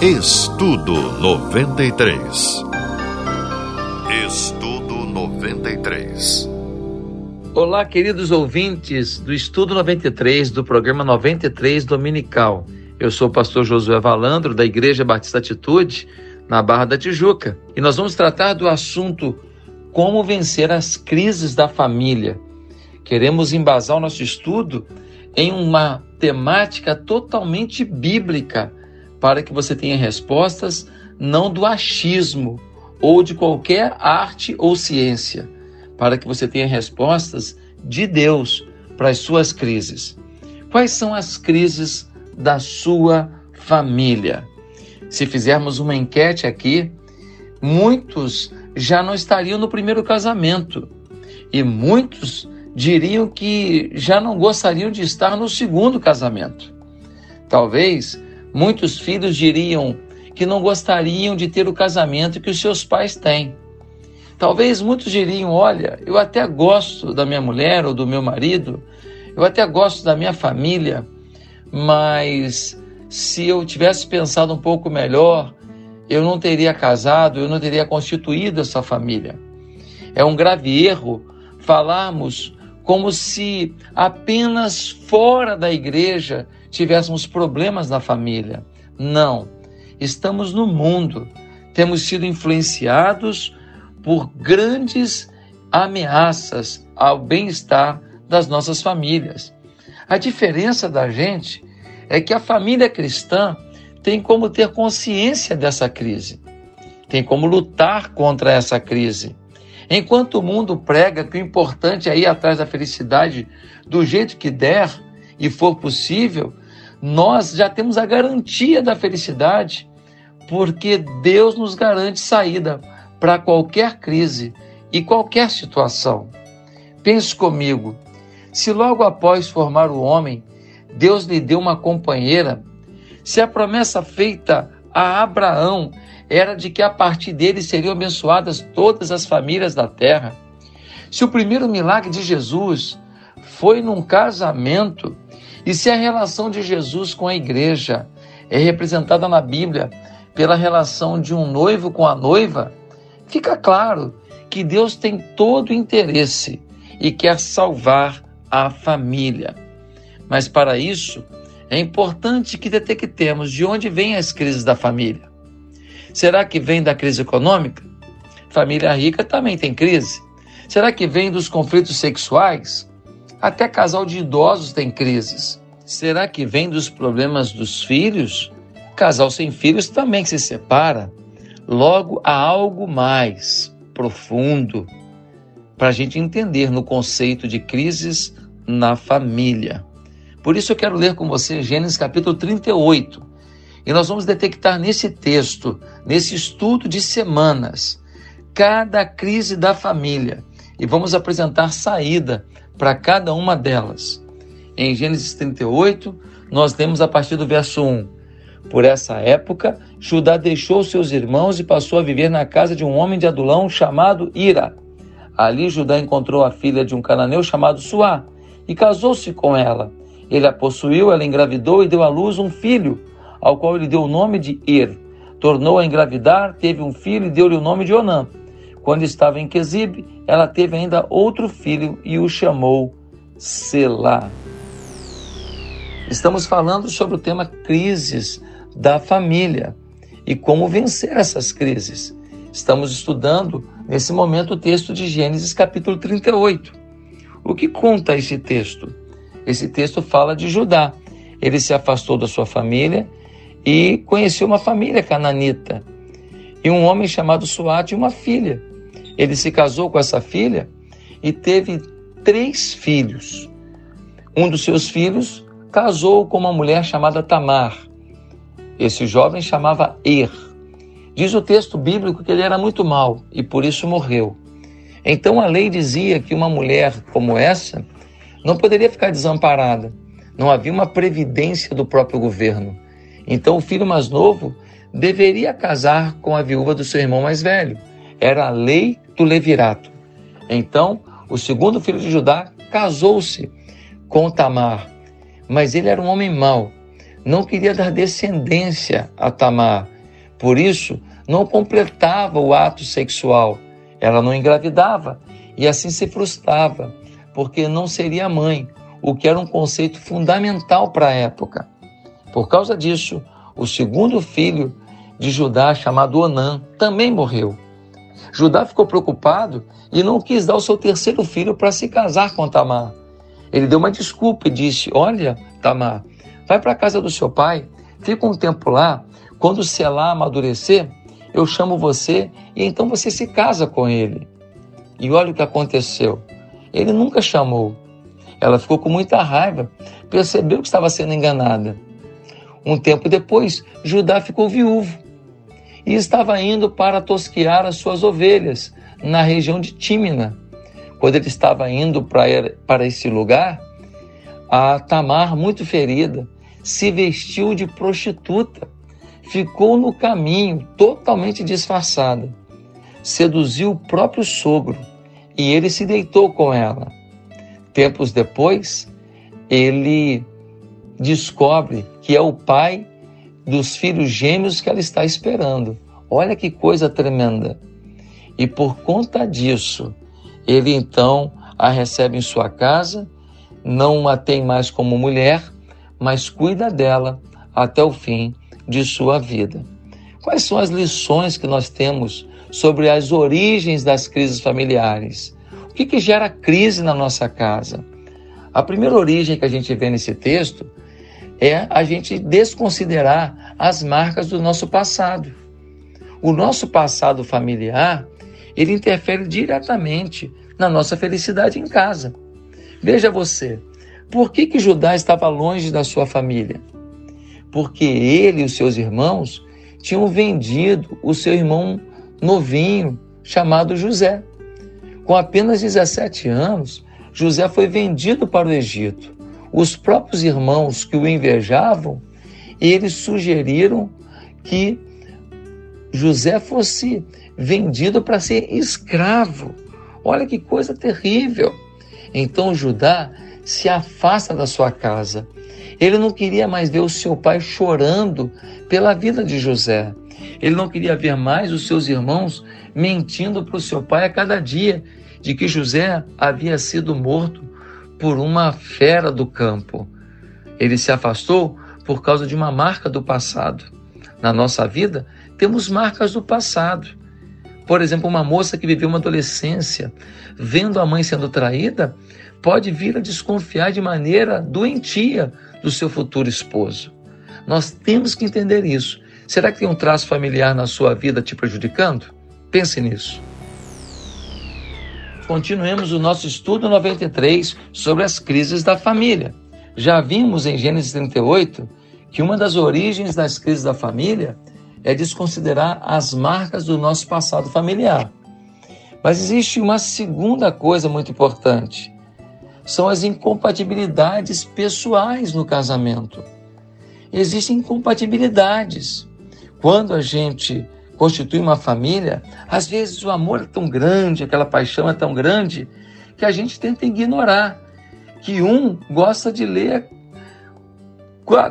Estudo 93. Estudo 93. Olá, queridos ouvintes do Estudo 93, do programa 93 Dominical. Eu sou o pastor Josué Valandro, da Igreja Batista Atitude, na Barra da Tijuca. E nós vamos tratar do assunto como vencer as crises da família. Queremos embasar o nosso estudo em uma temática totalmente bíblica para que você tenha respostas não do achismo ou de qualquer arte ou ciência, para que você tenha respostas de Deus para as suas crises. Quais são as crises da sua família? Se fizermos uma enquete aqui, muitos já não estariam no primeiro casamento e muitos diriam que já não gostariam de estar no segundo casamento. Talvez Muitos filhos diriam que não gostariam de ter o casamento que os seus pais têm. Talvez muitos diriam: Olha, eu até gosto da minha mulher ou do meu marido, eu até gosto da minha família, mas se eu tivesse pensado um pouco melhor, eu não teria casado, eu não teria constituído essa família. É um grave erro falarmos como se apenas fora da igreja tivéssemos problemas na família. Não. Estamos no mundo. Temos sido influenciados por grandes ameaças ao bem-estar das nossas famílias. A diferença da gente é que a família cristã tem como ter consciência dessa crise, tem como lutar contra essa crise. Enquanto o mundo prega que o importante é ir atrás da felicidade do jeito que der, e for possível, nós já temos a garantia da felicidade, porque Deus nos garante saída para qualquer crise e qualquer situação. Pense comigo, se logo após formar o homem, Deus lhe deu uma companheira, se a promessa feita a Abraão era de que a partir dele seriam abençoadas todas as famílias da terra, se o primeiro milagre de Jesus foi num casamento, e se a relação de Jesus com a igreja é representada na Bíblia pela relação de um noivo com a noiva, fica claro que Deus tem todo o interesse e quer salvar a família. Mas para isso, é importante que detectemos de onde vêm as crises da família. Será que vem da crise econômica? Família rica também tem crise. Será que vem dos conflitos sexuais? Até casal de idosos tem crises. Será que vem dos problemas dos filhos? Casal sem filhos também se separa. Logo, há algo mais profundo para a gente entender no conceito de crises na família. Por isso eu quero ler com você Gênesis capítulo 38. E nós vamos detectar nesse texto, nesse estudo de semanas, cada crise da família e vamos apresentar saída para cada uma delas. Em Gênesis 38, nós lemos a partir do verso 1. Por essa época, Judá deixou seus irmãos e passou a viver na casa de um homem de Adulão chamado Ira. Ali Judá encontrou a filha de um cananeu chamado Suá e casou-se com ela. Ele a possuiu, ela engravidou e deu à luz um filho, ao qual ele deu o nome de Ir. Tornou a engravidar, teve um filho e deu-lhe o nome de Onã. Quando estava em Quezib, ela teve ainda outro filho e o chamou Selá. Estamos falando sobre o tema crises da família e como vencer essas crises. Estamos estudando nesse momento o texto de Gênesis capítulo 38. O que conta esse texto? Esse texto fala de Judá. Ele se afastou da sua família e conheceu uma família cananita. E um homem chamado Suate e uma filha. Ele se casou com essa filha e teve três filhos. Um dos seus filhos casou com uma mulher chamada Tamar. Esse jovem chamava Er. Diz o texto bíblico que ele era muito mau e por isso morreu. Então a lei dizia que uma mulher como essa não poderia ficar desamparada. Não havia uma previdência do próprio governo. Então o filho mais novo deveria casar com a viúva do seu irmão mais velho. Era a lei do levirato. Então, o segundo filho de Judá casou-se com Tamar, mas ele era um homem mau. não queria dar descendência a Tamar. Por isso, não completava o ato sexual. Ela não engravidava e assim se frustrava, porque não seria mãe, o que era um conceito fundamental para a época. Por causa disso, o segundo filho de Judá, chamado Onã, também morreu. Judá ficou preocupado e não quis dar o seu terceiro filho para se casar com Tamar. Ele deu uma desculpa e disse: Olha, Tamar, vai para a casa do seu pai, fica um tempo lá, quando Selá amadurecer, eu chamo você e então você se casa com ele. E olha o que aconteceu. Ele nunca chamou. Ela ficou com muita raiva, percebeu que estava sendo enganada. Um tempo depois, Judá ficou viúvo e estava indo para tosquear as suas ovelhas na região de Tímina. Quando ele estava indo para, para esse lugar, a Tamar, muito ferida, se vestiu de prostituta, ficou no caminho totalmente disfarçada, seduziu o próprio sogro e ele se deitou com ela. Tempos depois, ele descobre que é o pai dos filhos gêmeos que ela está esperando. Olha que coisa tremenda. E por conta disso, ele então a recebe em sua casa, não a tem mais como mulher, mas cuida dela até o fim de sua vida. Quais são as lições que nós temos sobre as origens das crises familiares? O que, que gera crise na nossa casa? A primeira origem que a gente vê nesse texto é a gente desconsiderar as marcas do nosso passado. O nosso passado familiar, ele interfere diretamente na nossa felicidade em casa. Veja você, por que, que Judá estava longe da sua família? Porque ele e os seus irmãos tinham vendido o seu irmão novinho, chamado José. Com apenas 17 anos, José foi vendido para o Egito. Os próprios irmãos que o invejavam, eles sugeriram que José fosse vendido para ser escravo. Olha que coisa terrível. Então Judá se afasta da sua casa. Ele não queria mais ver o seu pai chorando pela vida de José. Ele não queria ver mais os seus irmãos mentindo para o seu pai a cada dia de que José havia sido morto por uma fera do campo. Ele se afastou por causa de uma marca do passado. Na nossa vida, temos marcas do passado. Por exemplo, uma moça que viveu uma adolescência, vendo a mãe sendo traída, pode vir a desconfiar de maneira doentia do seu futuro esposo. Nós temos que entender isso. Será que tem um traço familiar na sua vida te prejudicando? Pense nisso. Continuemos o nosso estudo 93 sobre as crises da família. Já vimos em Gênesis 38 que uma das origens das crises da família é desconsiderar as marcas do nosso passado familiar. Mas existe uma segunda coisa muito importante: são as incompatibilidades pessoais no casamento. Existem incompatibilidades. Quando a gente constitui uma família, às vezes o amor é tão grande, aquela paixão é tão grande, que a gente tenta ignorar. Que um gosta de ler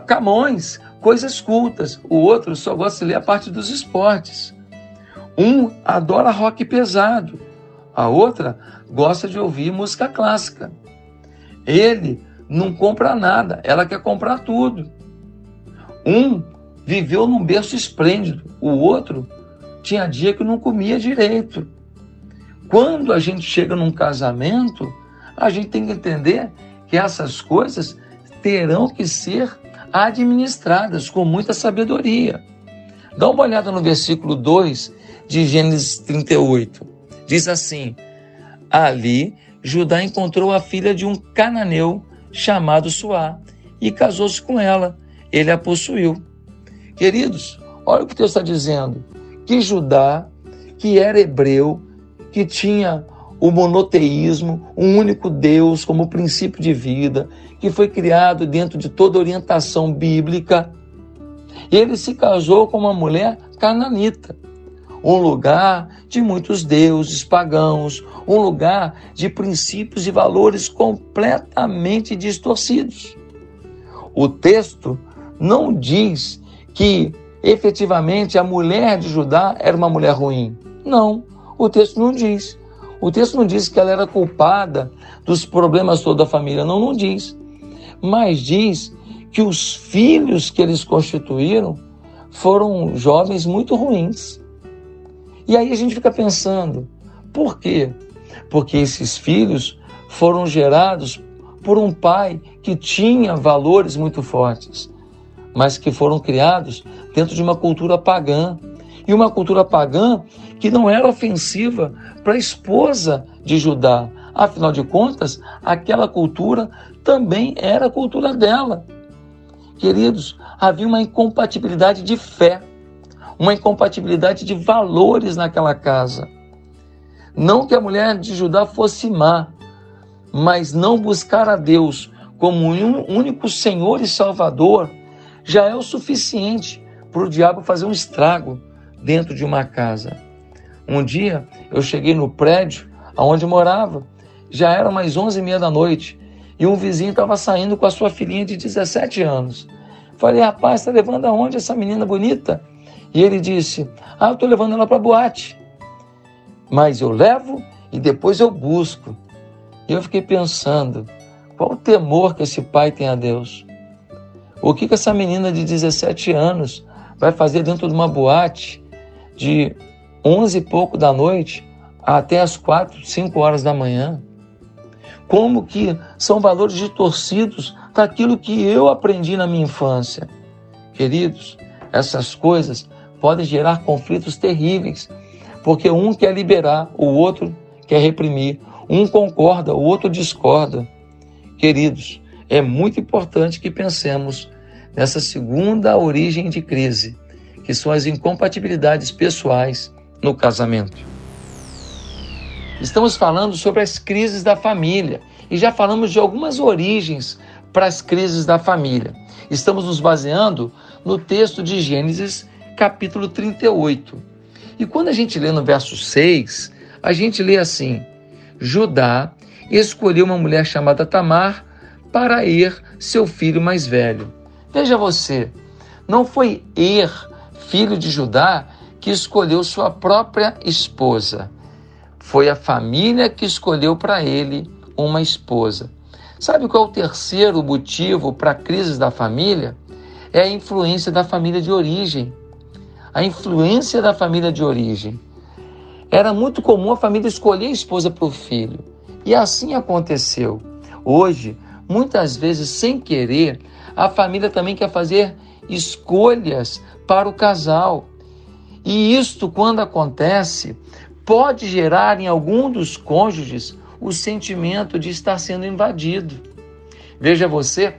Camões, coisas cultas. O outro só gosta de ler a parte dos esportes. Um adora rock pesado. A outra gosta de ouvir música clássica. Ele não compra nada, ela quer comprar tudo. Um viveu num berço esplêndido, o outro tinha dia que não comia direito. Quando a gente chega num casamento, a gente tem que entender que essas coisas terão que ser administradas com muita sabedoria. Dá uma olhada no versículo 2 de Gênesis 38. Diz assim: Ali Judá encontrou a filha de um cananeu chamado Suá e casou-se com ela. Ele a possuiu. Queridos, olha o que Deus está dizendo: que Judá, que era hebreu, que tinha o monoteísmo, um único Deus como princípio de vida, que foi criado dentro de toda orientação bíblica. Ele se casou com uma mulher cananita, um lugar de muitos deuses pagãos, um lugar de princípios e valores completamente distorcidos. O texto não diz que efetivamente a mulher de Judá era uma mulher ruim. Não, o texto não diz. O texto não diz que ela era culpada dos problemas toda a família, não, não diz. Mas diz que os filhos que eles constituíram foram jovens muito ruins. E aí a gente fica pensando, por quê? Porque esses filhos foram gerados por um pai que tinha valores muito fortes, mas que foram criados dentro de uma cultura pagã. E uma cultura pagã que não era ofensiva para a esposa de Judá. Afinal de contas, aquela cultura também era a cultura dela. Queridos, havia uma incompatibilidade de fé, uma incompatibilidade de valores naquela casa. Não que a mulher de Judá fosse má, mas não buscar a Deus como um único Senhor e Salvador já é o suficiente para o diabo fazer um estrago dentro de uma casa. Um dia eu cheguei no prédio onde morava, já era mais onze e meia da noite e um vizinho estava saindo com a sua filhinha de 17 anos. Falei, rapaz, está levando aonde essa menina bonita? E ele disse, ah, eu estou levando ela para boate. Mas eu levo e depois eu busco. E eu fiquei pensando, qual o temor que esse pai tem a Deus? O que, que essa menina de 17 anos vai fazer dentro de uma boate de 11 e pouco da noite até as 4, 5 horas da manhã? como que são valores distorcidos daquilo que eu aprendi na minha infância. Queridos, essas coisas podem gerar conflitos terríveis, porque um quer liberar, o outro quer reprimir, um concorda, o outro discorda. Queridos, é muito importante que pensemos nessa segunda origem de crise, que são as incompatibilidades pessoais no casamento. Estamos falando sobre as crises da família e já falamos de algumas origens para as crises da família. Estamos nos baseando no texto de Gênesis, capítulo 38. E quando a gente lê no verso 6, a gente lê assim: Judá escolheu uma mulher chamada Tamar para Er, seu filho mais velho. Veja você, não foi Er, filho de Judá, que escolheu sua própria esposa. Foi a família que escolheu para ele uma esposa. Sabe qual é o terceiro motivo para a crise da família? É a influência da família de origem. A influência da família de origem. Era muito comum a família escolher a esposa para o filho. E assim aconteceu. Hoje, muitas vezes, sem querer, a família também quer fazer escolhas para o casal. E isto, quando acontece, pode gerar em algum dos cônjuges o sentimento de estar sendo invadido. Veja você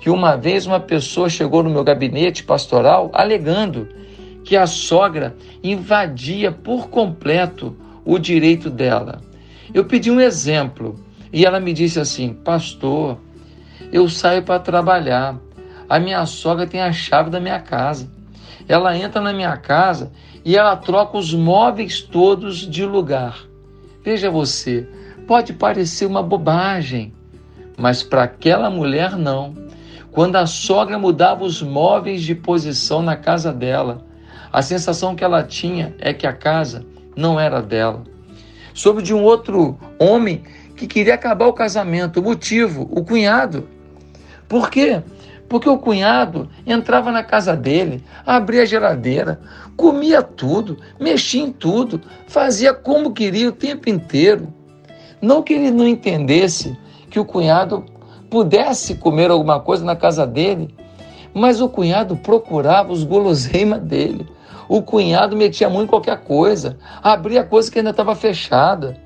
que uma vez uma pessoa chegou no meu gabinete pastoral alegando que a sogra invadia por completo o direito dela. Eu pedi um exemplo e ela me disse assim: Pastor, eu saio para trabalhar, a minha sogra tem a chave da minha casa. Ela entra na minha casa e ela troca os móveis todos de lugar. Veja você, pode parecer uma bobagem, mas para aquela mulher não. Quando a sogra mudava os móveis de posição na casa dela, a sensação que ela tinha é que a casa não era dela. Soube de um outro homem que queria acabar o casamento. O motivo, o cunhado. Por quê? Porque o cunhado entrava na casa dele, abria a geladeira, comia tudo, mexia em tudo, fazia como queria o tempo inteiro. Não que ele não entendesse que o cunhado pudesse comer alguma coisa na casa dele, mas o cunhado procurava os guloseimas dele. O cunhado metia muito em qualquer coisa, abria coisa que ainda estava fechada.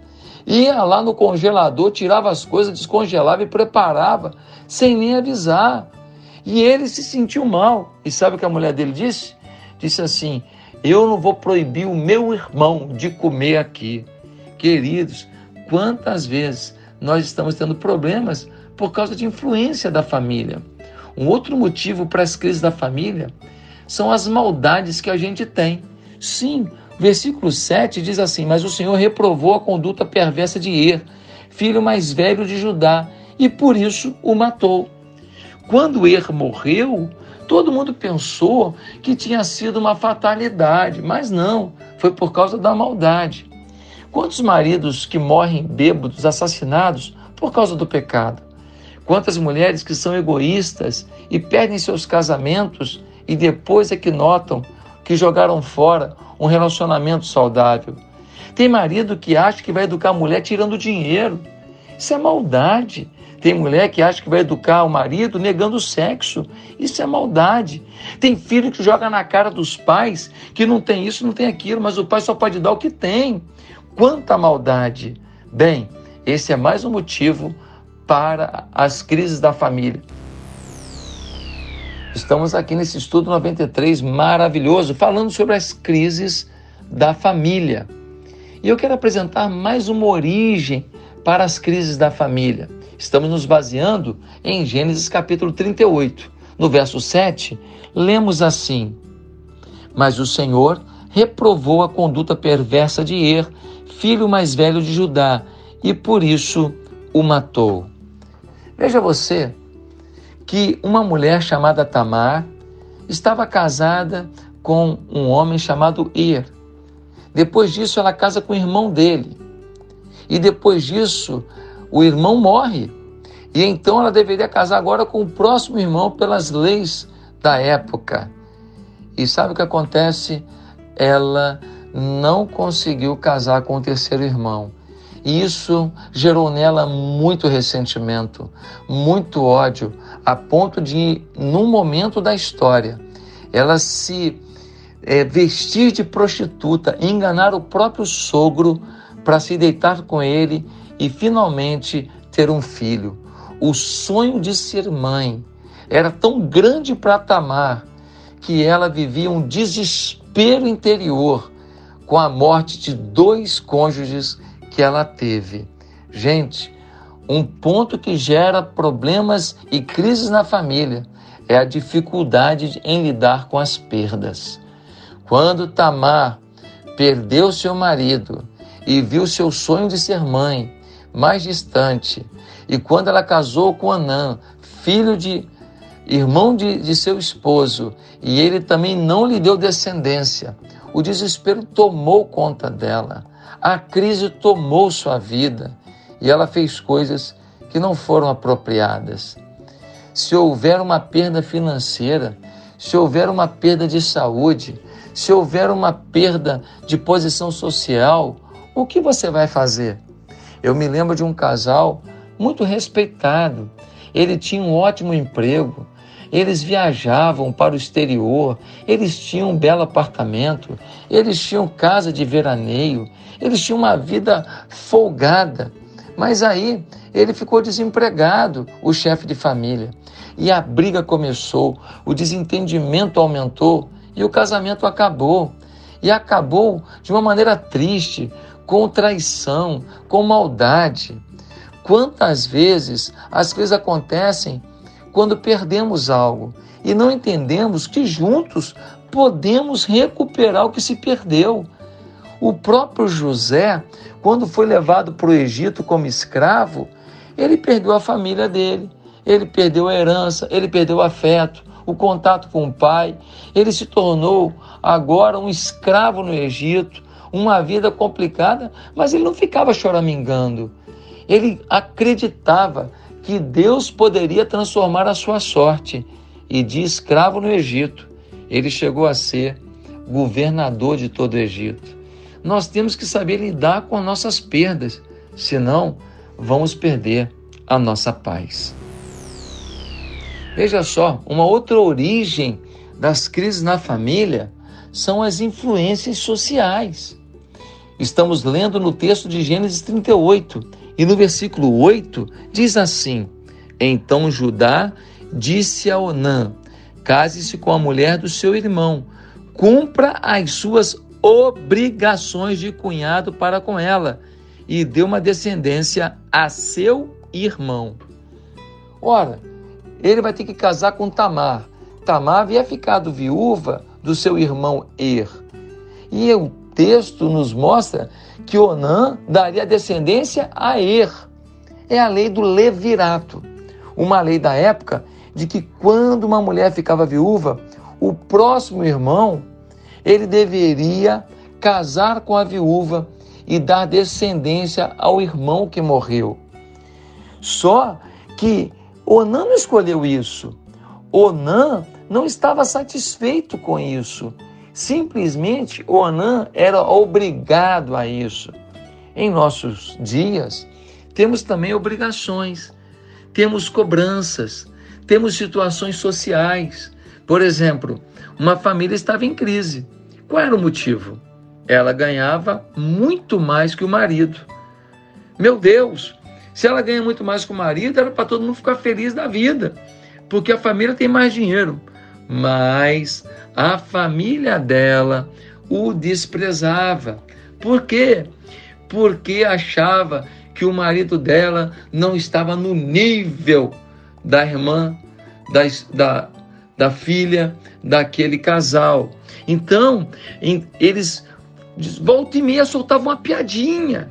Ia lá no congelador, tirava as coisas, descongelava e preparava, sem nem avisar. E ele se sentiu mal. E sabe o que a mulher dele disse? Disse assim: Eu não vou proibir o meu irmão de comer aqui. Queridos, quantas vezes nós estamos tendo problemas por causa de influência da família? Um outro motivo para as crises da família são as maldades que a gente tem. Sim, versículo 7 diz assim: Mas o Senhor reprovou a conduta perversa de Er, filho mais velho de Judá, e por isso o matou. Quando Er morreu, Todo mundo pensou que tinha sido uma fatalidade, mas não, foi por causa da maldade. Quantos maridos que morrem bêbados, assassinados por causa do pecado? Quantas mulheres que são egoístas e perdem seus casamentos e depois é que notam que jogaram fora um relacionamento saudável? Tem marido que acha que vai educar a mulher tirando dinheiro. Isso é maldade. Tem mulher que acha que vai educar o marido negando o sexo. Isso é maldade. Tem filho que joga na cara dos pais que não tem isso, não tem aquilo, mas o pai só pode dar o que tem. Quanta maldade! Bem, esse é mais um motivo para as crises da família. Estamos aqui nesse estudo 93 maravilhoso, falando sobre as crises da família. E eu quero apresentar mais uma origem para as crises da família. Estamos nos baseando em Gênesis capítulo 38. No verso 7, lemos assim: Mas o Senhor reprovou a conduta perversa de Er, filho mais velho de Judá, e por isso o matou. Veja você que uma mulher chamada Tamar estava casada com um homem chamado Er. Depois disso, ela casa com o irmão dele. E depois disso, o irmão morre. E então ela deveria casar agora com o próximo irmão pelas leis da época. E sabe o que acontece? Ela não conseguiu casar com o terceiro irmão. E isso gerou nela muito ressentimento, muito ódio, a ponto de, num momento da história, ela se é, vestir de prostituta, enganar o próprio sogro para se deitar com ele e finalmente ter um filho. O sonho de ser mãe era tão grande para Tamar que ela vivia um desespero interior com a morte de dois cônjuges que ela teve. Gente, um ponto que gera problemas e crises na família é a dificuldade em lidar com as perdas. Quando Tamar perdeu seu marido e viu seu sonho de ser mãe mais distante, e quando ela casou com Anã, filho de irmão de, de seu esposo, e ele também não lhe deu descendência, o desespero tomou conta dela, a crise tomou sua vida e ela fez coisas que não foram apropriadas. Se houver uma perda financeira, se houver uma perda de saúde, se houver uma perda de posição social, o que você vai fazer? Eu me lembro de um casal muito respeitado. Ele tinha um ótimo emprego, eles viajavam para o exterior, eles tinham um belo apartamento, eles tinham casa de veraneio, eles tinham uma vida folgada. Mas aí ele ficou desempregado, o chefe de família. E a briga começou, o desentendimento aumentou e o casamento acabou. E acabou de uma maneira triste, com traição, com maldade. Quantas vezes as coisas acontecem quando perdemos algo e não entendemos que juntos podemos recuperar o que se perdeu. O próprio José, quando foi levado para o Egito como escravo, ele perdeu a família dele, ele perdeu a herança, ele perdeu o afeto, o contato com o pai, ele se tornou agora um escravo no Egito, uma vida complicada, mas ele não ficava choramingando. Ele acreditava que Deus poderia transformar a sua sorte e de escravo no Egito, ele chegou a ser governador de todo o Egito. Nós temos que saber lidar com nossas perdas, senão vamos perder a nossa paz. Veja só, uma outra origem das crises na família são as influências sociais. Estamos lendo no texto de Gênesis 38 e no versículo 8 diz assim: Então Judá disse a Onã: Case-se com a mulher do seu irmão, cumpra as suas obrigações de cunhado para com ela, e dê uma descendência a seu irmão. Ora, ele vai ter que casar com Tamar. Tamar havia ficado viúva do seu irmão Er. E o texto nos mostra que Onã daria descendência a Er. É a lei do levirato, uma lei da época de que quando uma mulher ficava viúva, o próximo irmão ele deveria casar com a viúva e dar descendência ao irmão que morreu. Só que Onã não escolheu isso. Onã não estava satisfeito com isso. Simplesmente Onã era obrigado a isso. Em nossos dias, temos também obrigações, temos cobranças, temos situações sociais. Por exemplo, uma família estava em crise. Qual era o motivo? Ela ganhava muito mais que o marido. Meu Deus, se ela ganha muito mais que o marido, era para todo mundo ficar feliz da vida, porque a família tem mais dinheiro. Mas a família dela o desprezava. Por quê? Porque achava que o marido dela não estava no nível da irmã, da, da, da filha daquele casal. Então, em, eles volta e meia soltavam uma piadinha.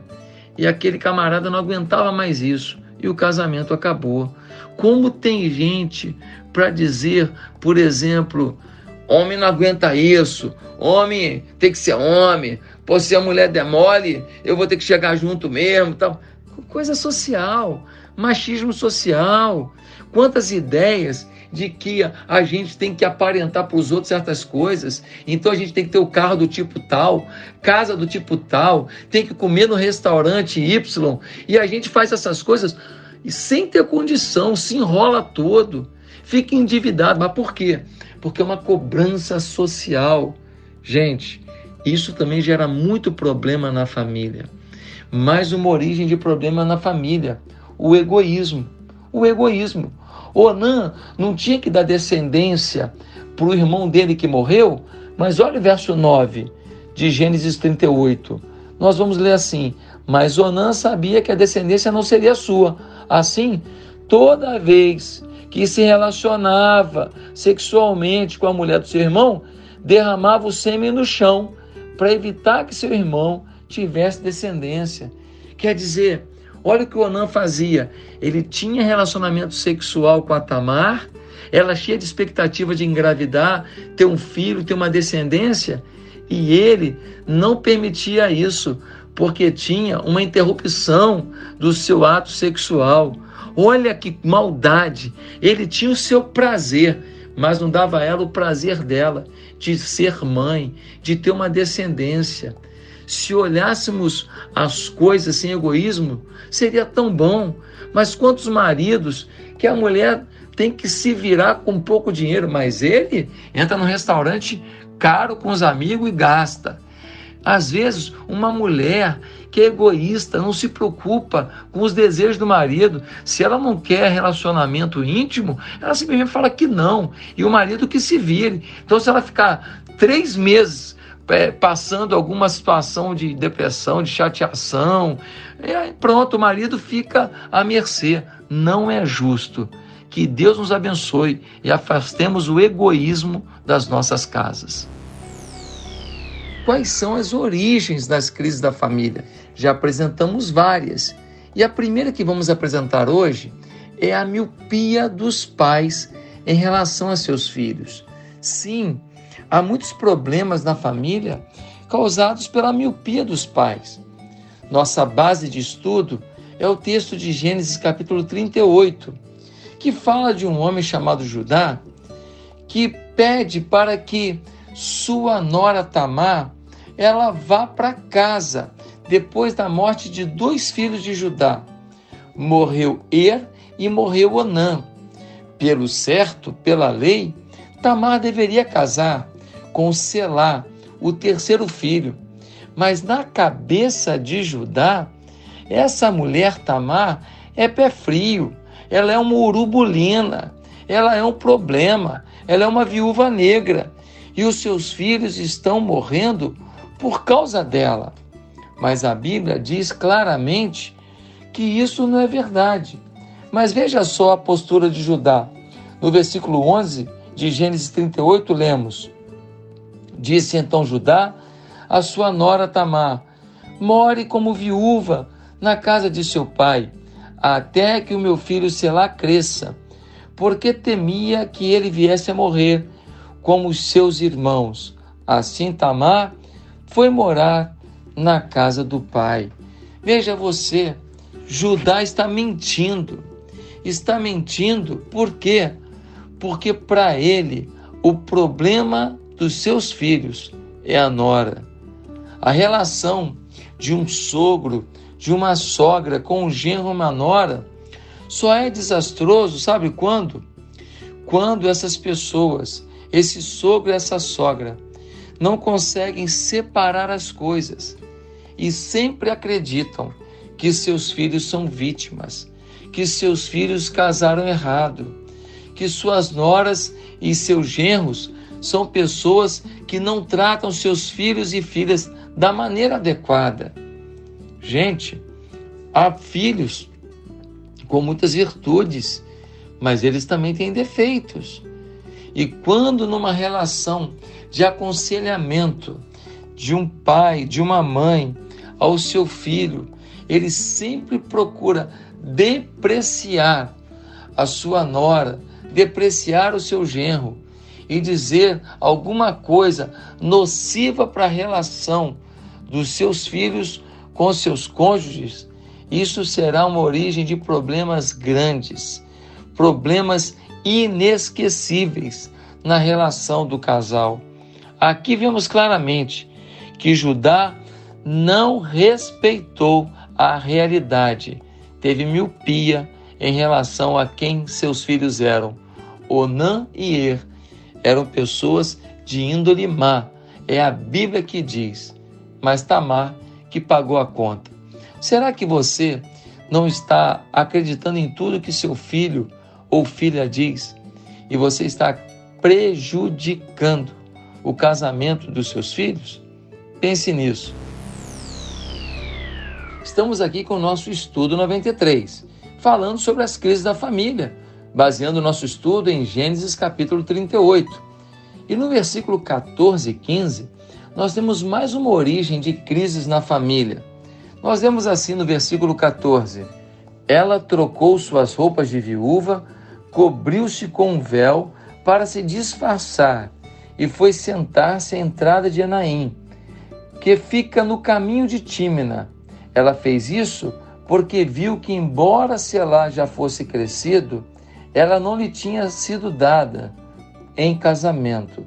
E aquele camarada não aguentava mais isso. E o casamento acabou. Como tem gente para dizer, por exemplo, homem não aguenta isso, homem tem que ser homem, pô, se a mulher demole, eu vou ter que chegar junto mesmo, tal coisa social, machismo social. Quantas ideias de que a gente tem que aparentar para os outros certas coisas. Então a gente tem que ter o carro do tipo tal, casa do tipo tal, tem que comer no restaurante Y. E a gente faz essas coisas sem ter condição, se enrola todo, fica endividado. Mas por quê? Porque é uma cobrança social. Gente, isso também gera muito problema na família mais uma origem de problema na família: o egoísmo. O egoísmo. Onan não tinha que dar descendência para o irmão dele que morreu, mas olha o verso 9 de Gênesis 38. Nós vamos ler assim: Mas Onan sabia que a descendência não seria sua. Assim, toda vez que se relacionava sexualmente com a mulher do seu irmão, derramava o sêmen no chão para evitar que seu irmão tivesse descendência. Quer dizer, olha o que o Onan fazia. Ele tinha relacionamento sexual com a Tamar, ela cheia de expectativa de engravidar, ter um filho, ter uma descendência, e ele não permitia isso, porque tinha uma interrupção do seu ato sexual. Olha que maldade! Ele tinha o seu prazer, mas não dava a ela o prazer dela de ser mãe, de ter uma descendência se olhássemos as coisas sem egoísmo, seria tão bom. Mas quantos maridos que a mulher tem que se virar com pouco dinheiro, mas ele entra no restaurante caro com os amigos e gasta. Às vezes, uma mulher que é egoísta, não se preocupa com os desejos do marido. Se ela não quer relacionamento íntimo, ela simplesmente fala que não. E o marido que se vire. Então, se ela ficar três meses é, passando alguma situação de depressão, de chateação. E pronto, o marido fica à mercê. Não é justo. Que Deus nos abençoe e afastemos o egoísmo das nossas casas. Quais são as origens das crises da família? Já apresentamos várias. E a primeira que vamos apresentar hoje é a miopia dos pais em relação a seus filhos. Sim, Há muitos problemas na família causados pela miopia dos pais. Nossa base de estudo é o texto de Gênesis capítulo 38, que fala de um homem chamado Judá que pede para que sua nora Tamar ela vá para casa depois da morte de dois filhos de Judá. Morreu Er e morreu Onã. Pelo certo, pela lei, Tamar deveria casar, com Selá, o terceiro filho. Mas na cabeça de Judá, essa mulher Tamar é pé frio, ela é uma urubulina, ela é um problema, ela é uma viúva negra e os seus filhos estão morrendo por causa dela. Mas a Bíblia diz claramente que isso não é verdade. Mas veja só a postura de Judá. No versículo 11 de Gênesis 38, lemos: Disse então Judá a sua nora Tamar: More como viúva na casa de seu pai, até que o meu filho Selá cresça, porque temia que ele viesse a morrer como os seus irmãos. Assim Tamar foi morar na casa do pai. Veja você, Judá está mentindo. Está mentindo por quê? Porque para ele o problema dos seus filhos é a nora. A relação de um sogro, de uma sogra com um genro, uma nora, só é desastroso, sabe quando? Quando essas pessoas, esse sogro e essa sogra, não conseguem separar as coisas e sempre acreditam que seus filhos são vítimas, que seus filhos casaram errado, que suas noras e seus genros são pessoas que não tratam seus filhos e filhas da maneira adequada. Gente, há filhos com muitas virtudes, mas eles também têm defeitos. E quando numa relação de aconselhamento de um pai, de uma mãe ao seu filho, ele sempre procura depreciar a sua nora, depreciar o seu genro e dizer alguma coisa nociva para a relação dos seus filhos com seus cônjuges, isso será uma origem de problemas grandes, problemas inesquecíveis na relação do casal. Aqui vemos claramente que Judá não respeitou a realidade, teve miopia em relação a quem seus filhos eram. Onã e Er eram pessoas de índole má, é a Bíblia que diz, mas Tamar que pagou a conta. Será que você não está acreditando em tudo que seu filho ou filha diz e você está prejudicando o casamento dos seus filhos? Pense nisso. Estamos aqui com o nosso estudo 93, falando sobre as crises da família, baseando o nosso estudo em Gênesis capítulo 38. E no versículo 14 e 15, nós temos mais uma origem de crises na família. Nós vemos assim no versículo 14: Ela trocou suas roupas de viúva, cobriu-se com um véu para se disfarçar e foi sentar-se à entrada de Enaim, que fica no caminho de Tímina. Ela fez isso porque viu que, embora Selá já fosse crescido, ela não lhe tinha sido dada em casamento.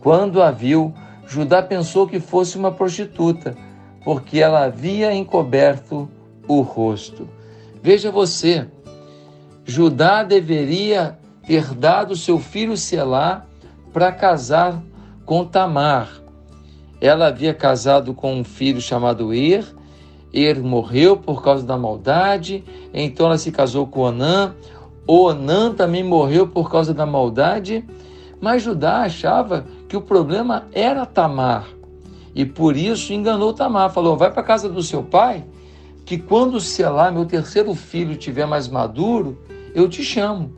Quando a viu, Judá pensou que fosse uma prostituta, porque ela havia encoberto o rosto. Veja você, Judá deveria ter dado seu filho Selá para casar com Tamar. Ela havia casado com um filho chamado Er. Er morreu por causa da maldade, então ela se casou com Onã. Onã também morreu por causa da maldade, mas Judá achava que o problema era Tamar. E por isso enganou Tamar. Falou: vai para casa do seu pai, que quando Selá, meu terceiro filho, tiver mais maduro, eu te chamo.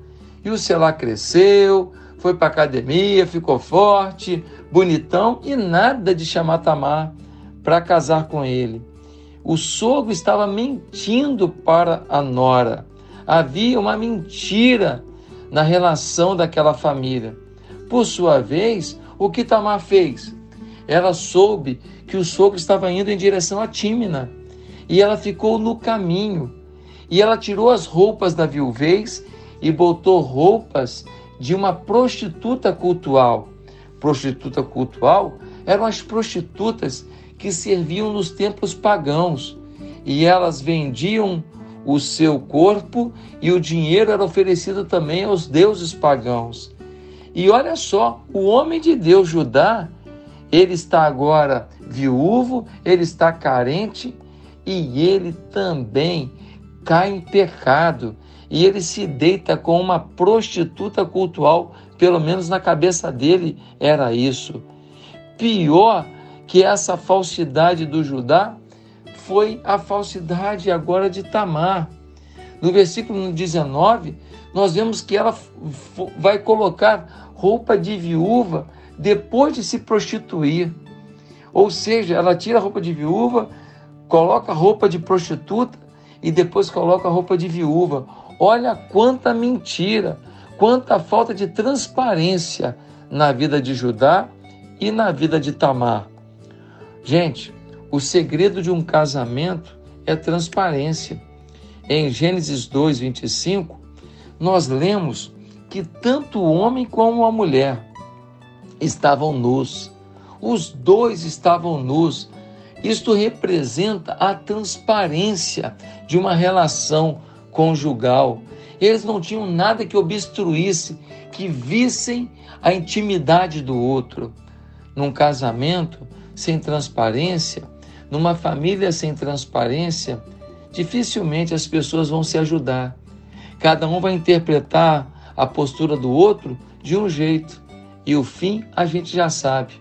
E o Selá cresceu, foi para academia, ficou forte, bonitão e nada de chamar Tamar para casar com ele. O sogro estava mentindo para a nora. Havia uma mentira na relação daquela família. Por sua vez, o que Tamar fez? Ela soube que o sogro estava indo em direção a Tímina e ela ficou no caminho. E ela tirou as roupas da viuvez e botou roupas de uma prostituta cultual. Prostituta cultual eram as prostitutas que serviam nos templos pagãos e elas vendiam o seu corpo e o dinheiro era oferecido também aos deuses pagãos. E olha só, o homem de Deus, Judá, ele está agora viúvo, ele está carente e ele também cai em pecado e ele se deita com uma prostituta cultual, pelo menos na cabeça dele era isso. Pior que essa falsidade do Judá foi a falsidade agora de Tamar. No versículo 19, nós vemos que ela vai colocar roupa de viúva depois de se prostituir. Ou seja, ela tira a roupa de viúva, coloca a roupa de prostituta e depois coloca a roupa de viúva. Olha quanta mentira, quanta falta de transparência na vida de Judá e na vida de Tamar. Gente, o segredo de um casamento é transparência. Em Gênesis 2, 25, nós lemos que tanto o homem como a mulher estavam nus. Os dois estavam nus. Isto representa a transparência de uma relação conjugal. Eles não tinham nada que obstruísse, que vissem a intimidade do outro. Num casamento sem transparência, numa família sem transparência, dificilmente as pessoas vão se ajudar. Cada um vai interpretar a postura do outro de um jeito. E o fim a gente já sabe: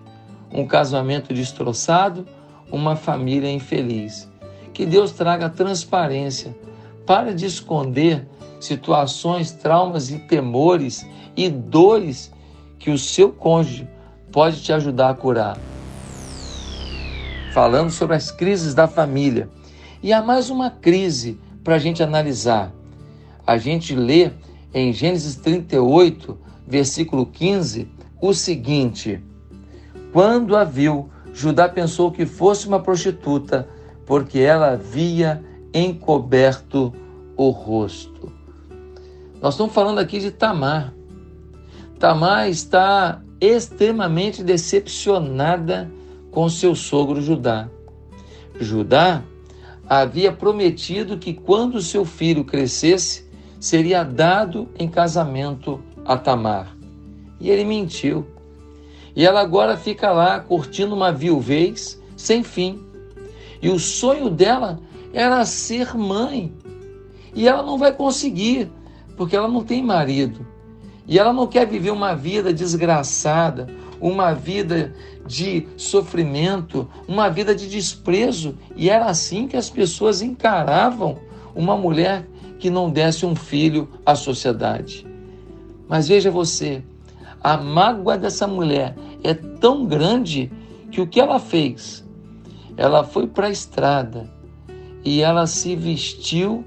um casamento destroçado, uma família infeliz. Que Deus traga transparência. Para de esconder situações, traumas e temores e dores que o seu cônjuge pode te ajudar a curar. Falando sobre as crises da família. E há mais uma crise para a gente analisar. A gente lê em Gênesis 38, versículo 15, o seguinte: Quando a viu, Judá pensou que fosse uma prostituta, porque ela havia encoberto o rosto. Nós estamos falando aqui de Tamar. Tamar está extremamente decepcionada com seu sogro Judá. Judá havia prometido que quando seu filho crescesse, seria dado em casamento a Tamar. E ele mentiu. E ela agora fica lá curtindo uma viuvez sem fim. E o sonho dela era ser mãe. E ela não vai conseguir, porque ela não tem marido. E ela não quer viver uma vida desgraçada, uma vida de sofrimento, uma vida de desprezo. E era assim que as pessoas encaravam uma mulher que não desse um filho à sociedade. Mas veja você, a mágoa dessa mulher é tão grande que o que ela fez? Ela foi para a estrada e ela se vestiu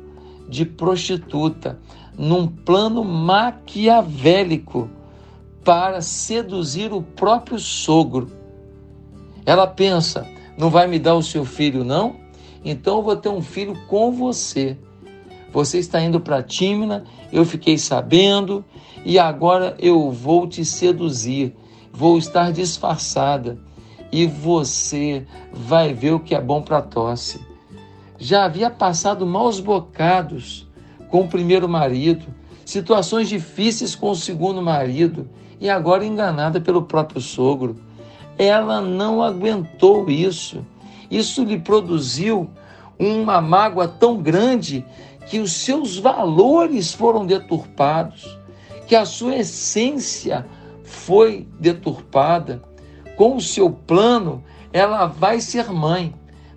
de prostituta num plano maquiavélico para seduzir o próprio sogro. Ela pensa: não vai me dar o seu filho, não? Então eu vou ter um filho com você. Você está indo para Tímina, eu fiquei sabendo, e agora eu vou te seduzir. Vou estar disfarçada e você vai ver o que é bom para tosse já havia passado maus bocados com o primeiro marido, situações difíceis com o segundo marido e agora enganada pelo próprio sogro. Ela não aguentou isso. Isso lhe produziu uma mágoa tão grande que os seus valores foram deturpados, que a sua essência foi deturpada. Com o seu plano, ela vai ser mãe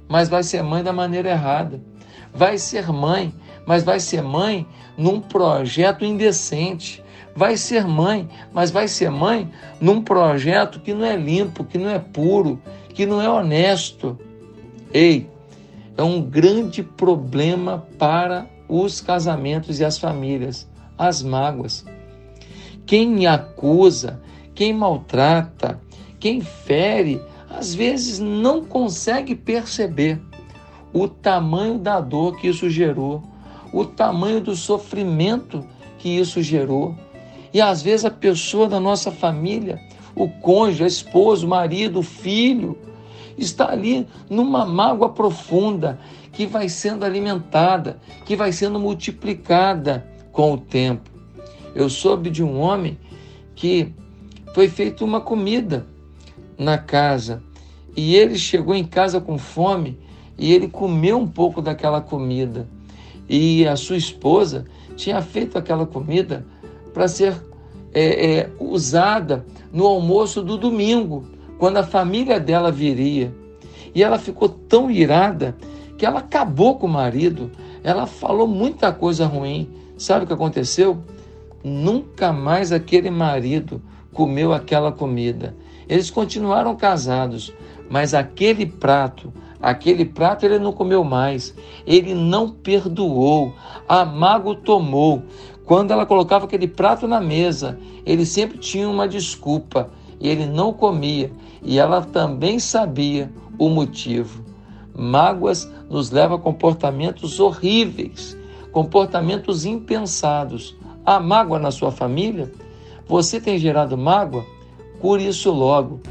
mas vai ser mãe da maneira errada. Vai ser mãe, mas vai ser mãe num projeto indecente. Vai ser mãe, mas vai ser mãe num projeto que não é limpo, que não é puro, que não é honesto. Ei, é um grande problema para os casamentos e as famílias, as mágoas. Quem acusa, quem maltrata, quem fere às vezes não consegue perceber o tamanho da dor que isso gerou, o tamanho do sofrimento que isso gerou. E às vezes a pessoa da nossa família, o cônjuge, a esposa, o marido, o filho, está ali numa mágoa profunda que vai sendo alimentada, que vai sendo multiplicada com o tempo. Eu soube de um homem que foi feita uma comida na casa. E ele chegou em casa com fome e ele comeu um pouco daquela comida. E a sua esposa tinha feito aquela comida para ser é, é, usada no almoço do domingo, quando a família dela viria. E ela ficou tão irada que ela acabou com o marido. Ela falou muita coisa ruim. Sabe o que aconteceu? Nunca mais aquele marido comeu aquela comida. Eles continuaram casados, mas aquele prato, aquele prato ele não comeu mais, ele não perdoou, a mágoa tomou. Quando ela colocava aquele prato na mesa, ele sempre tinha uma desculpa e ele não comia, e ela também sabia o motivo. Mágoas nos levam a comportamentos horríveis, comportamentos impensados. Há mágoa na sua família? Você tem gerado mágoa? Cure isso logo.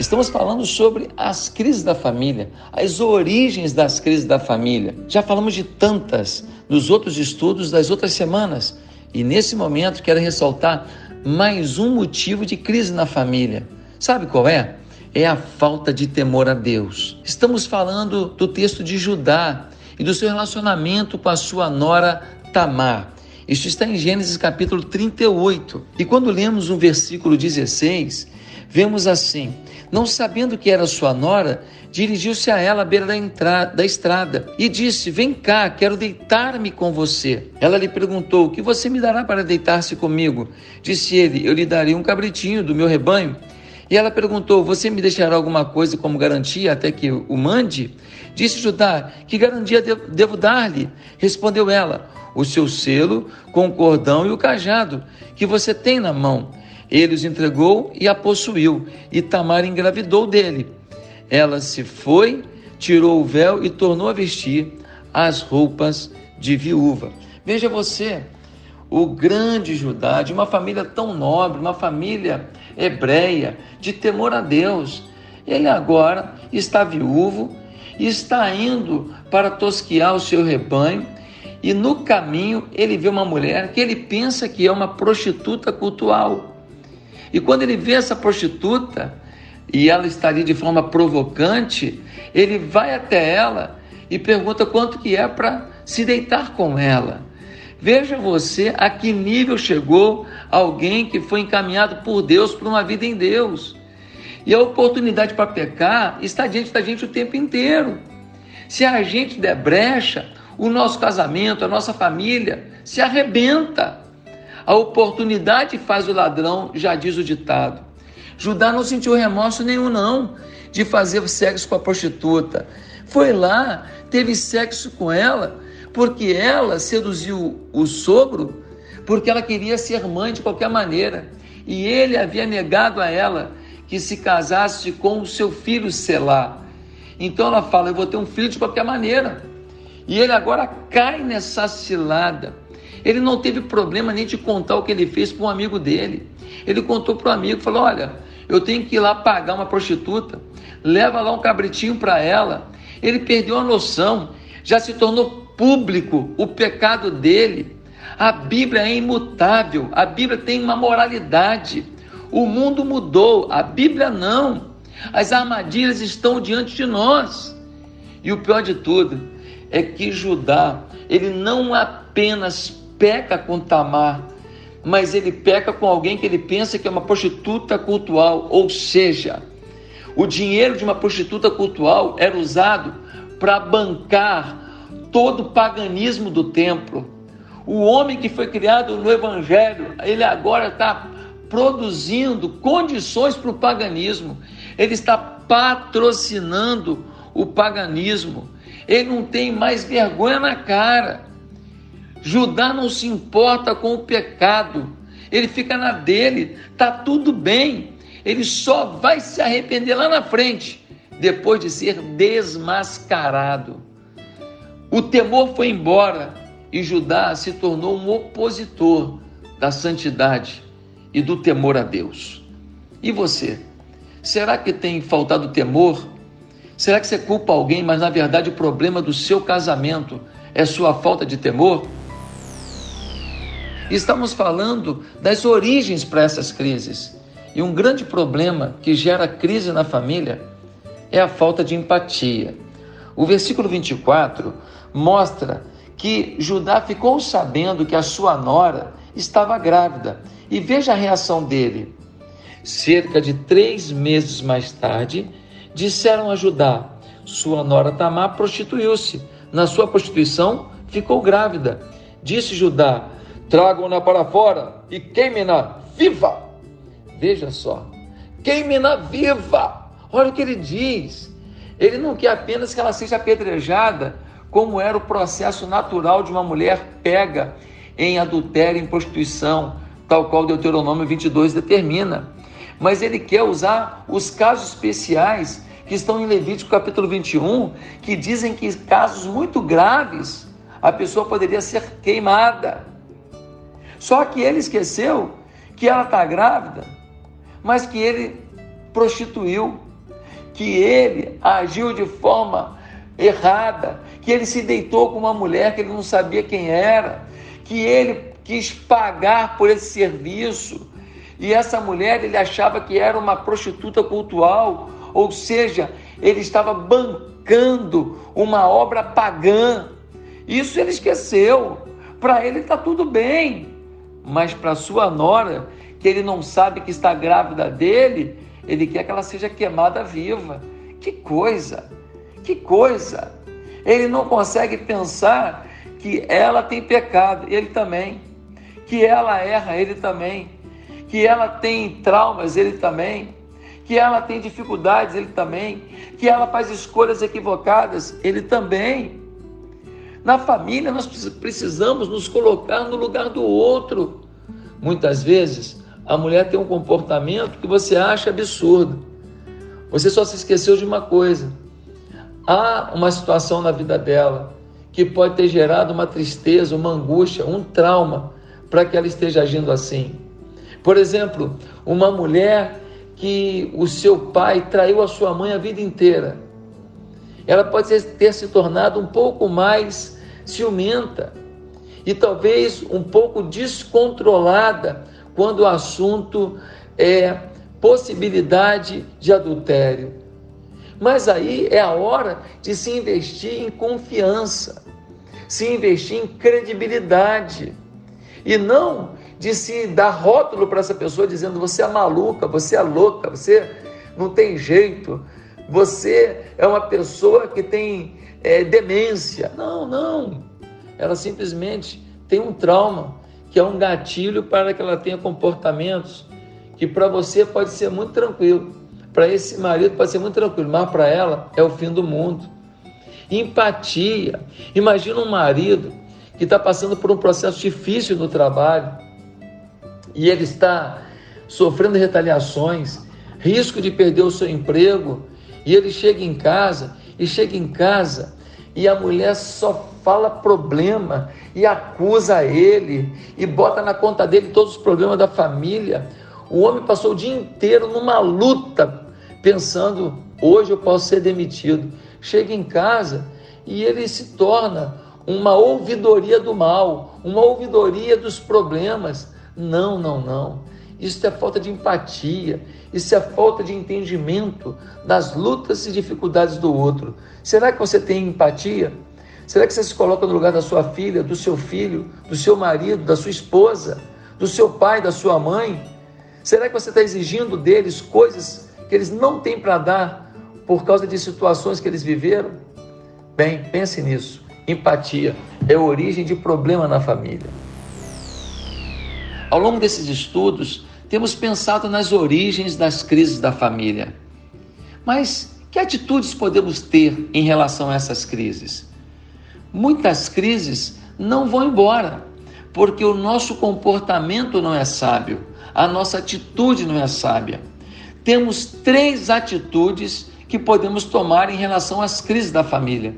Estamos falando sobre as crises da família, as origens das crises da família. Já falamos de tantas nos outros estudos das outras semanas. E nesse momento quero ressaltar mais um motivo de crise na família. Sabe qual é? É a falta de temor a Deus. Estamos falando do texto de Judá e do seu relacionamento com a sua nora Tamar. Isto está em Gênesis capítulo 38. E quando lemos o versículo 16, vemos assim: Não sabendo que era sua nora, dirigiu-se a ela à beira da, entrada, da estrada e disse: Vem cá, quero deitar-me com você. Ela lhe perguntou: O que você me dará para deitar-se comigo? Disse ele: Eu lhe darei um cabritinho do meu rebanho. E ela perguntou: Você me deixará alguma coisa como garantia até que o mande? Disse Judá: Que garantia devo dar-lhe? Respondeu ela: O seu selo com o cordão e o cajado que você tem na mão. Ele os entregou e a possuiu, e Tamar engravidou dele. Ela se foi, tirou o véu e tornou a vestir as roupas de viúva. Veja você, o grande Judá, de uma família tão nobre, uma família hebreia, de temor a Deus. Ele agora está viúvo, está indo para tosquiar o seu rebanho, e no caminho ele vê uma mulher que ele pensa que é uma prostituta cultural. E quando ele vê essa prostituta, e ela está ali de forma provocante, ele vai até ela e pergunta quanto que é para se deitar com ela. Veja você a que nível chegou alguém que foi encaminhado por Deus para uma vida em Deus. E a oportunidade para pecar está diante da gente o tempo inteiro. Se a gente der brecha, o nosso casamento, a nossa família se arrebenta. A oportunidade faz o ladrão, já diz o ditado. Judá não sentiu remorso nenhum, não, de fazer sexo com a prostituta. Foi lá, teve sexo com ela, porque ela seduziu o sogro, porque ela queria ser mãe de qualquer maneira. E ele havia negado a ela que se casasse com o seu filho Selá. Então ela fala: Eu vou ter um filho de qualquer maneira. E ele agora cai nessa cilada. Ele não teve problema nem de contar o que ele fez para um amigo dele. Ele contou para o amigo, falou: Olha, eu tenho que ir lá pagar uma prostituta, leva lá um cabritinho para ela. Ele perdeu a noção, já se tornou público o pecado dele. A Bíblia é imutável, a Bíblia tem uma moralidade. O mundo mudou, a Bíblia não. As armadilhas estão diante de nós. E o pior de tudo é que Judá, ele não apenas peca com Tamar, mas ele peca com alguém que ele pensa que é uma prostituta cultual, ou seja, o dinheiro de uma prostituta cultual era usado para bancar todo o paganismo do templo. O homem que foi criado no Evangelho, ele agora está produzindo condições para o paganismo, ele está patrocinando o paganismo, ele não tem mais vergonha na cara. Judá não se importa com o pecado, ele fica na dele, tá tudo bem, ele só vai se arrepender lá na frente, depois de ser desmascarado. O temor foi embora e Judá se tornou um opositor da santidade e do temor a Deus. E você? Será que tem faltado temor? Será que você culpa alguém, mas na verdade o problema do seu casamento é sua falta de temor? Estamos falando das origens para essas crises. E um grande problema que gera crise na família é a falta de empatia. O versículo 24 mostra que Judá ficou sabendo que a sua nora estava grávida. E veja a reação dele. Cerca de três meses mais tarde, disseram a Judá: Sua nora Tamar prostituiu-se. Na sua prostituição, ficou grávida. Disse Judá: tragam-na para fora e queimem-na viva. Veja só, queimem-na viva. Olha o que ele diz. Ele não quer apenas que ela seja apedrejada como era o processo natural de uma mulher pega em adultério, em prostituição, tal qual Deuteronômio 22 determina. Mas ele quer usar os casos especiais que estão em Levítico capítulo 21, que dizem que casos muito graves a pessoa poderia ser queimada. Só que ele esqueceu que ela está grávida, mas que ele prostituiu, que ele agiu de forma errada, que ele se deitou com uma mulher que ele não sabia quem era, que ele quis pagar por esse serviço. E essa mulher ele achava que era uma prostituta cultual, ou seja, ele estava bancando uma obra pagã. Isso ele esqueceu. Para ele está tudo bem, mas para sua nora, que ele não sabe que está grávida dele, ele quer que ela seja queimada viva. Que coisa! Que coisa! Ele não consegue pensar que ela tem pecado, ele também. Que ela erra, ele também. Que ela tem traumas, ele também. Que ela tem dificuldades, ele também. Que ela faz escolhas equivocadas, ele também. Na família, nós precisamos nos colocar no lugar do outro. Muitas vezes, a mulher tem um comportamento que você acha absurdo. Você só se esqueceu de uma coisa: há uma situação na vida dela que pode ter gerado uma tristeza, uma angústia, um trauma para que ela esteja agindo assim. Por exemplo, uma mulher que o seu pai traiu a sua mãe a vida inteira. Ela pode ter se tornado um pouco mais ciumenta e talvez um pouco descontrolada quando o assunto é possibilidade de adultério. Mas aí é a hora de se investir em confiança, se investir em credibilidade e não de se dar rótulo para essa pessoa dizendo você é maluca, você é louca, você não tem jeito, você é uma pessoa que tem é, demência. Não, não. Ela simplesmente tem um trauma que é um gatilho para que ela tenha comportamentos que para você pode ser muito tranquilo, para esse marido pode ser muito tranquilo, mas para ela é o fim do mundo. Empatia. Imagina um marido que está passando por um processo difícil no trabalho e ele está sofrendo retaliações, risco de perder o seu emprego, e ele chega em casa e chega em casa e a mulher só fala problema e acusa ele e bota na conta dele todos os problemas da família. O homem passou o dia inteiro numa luta, pensando: hoje eu posso ser demitido. Chega em casa e ele se torna uma ouvidoria do mal, uma ouvidoria dos problemas. Não, não, não. Isso é falta de empatia, isso é falta de entendimento das lutas e dificuldades do outro. Será que você tem empatia? Será que você se coloca no lugar da sua filha, do seu filho, do seu marido, da sua esposa, do seu pai, da sua mãe? Será que você está exigindo deles coisas que eles não têm para dar por causa de situações que eles viveram? Bem, pense nisso. Empatia é a origem de problema na família. Ao longo desses estudos, temos pensado nas origens das crises da família. Mas que atitudes podemos ter em relação a essas crises? Muitas crises não vão embora, porque o nosso comportamento não é sábio a nossa atitude não é sábia. Temos três atitudes que podemos tomar em relação às crises da família.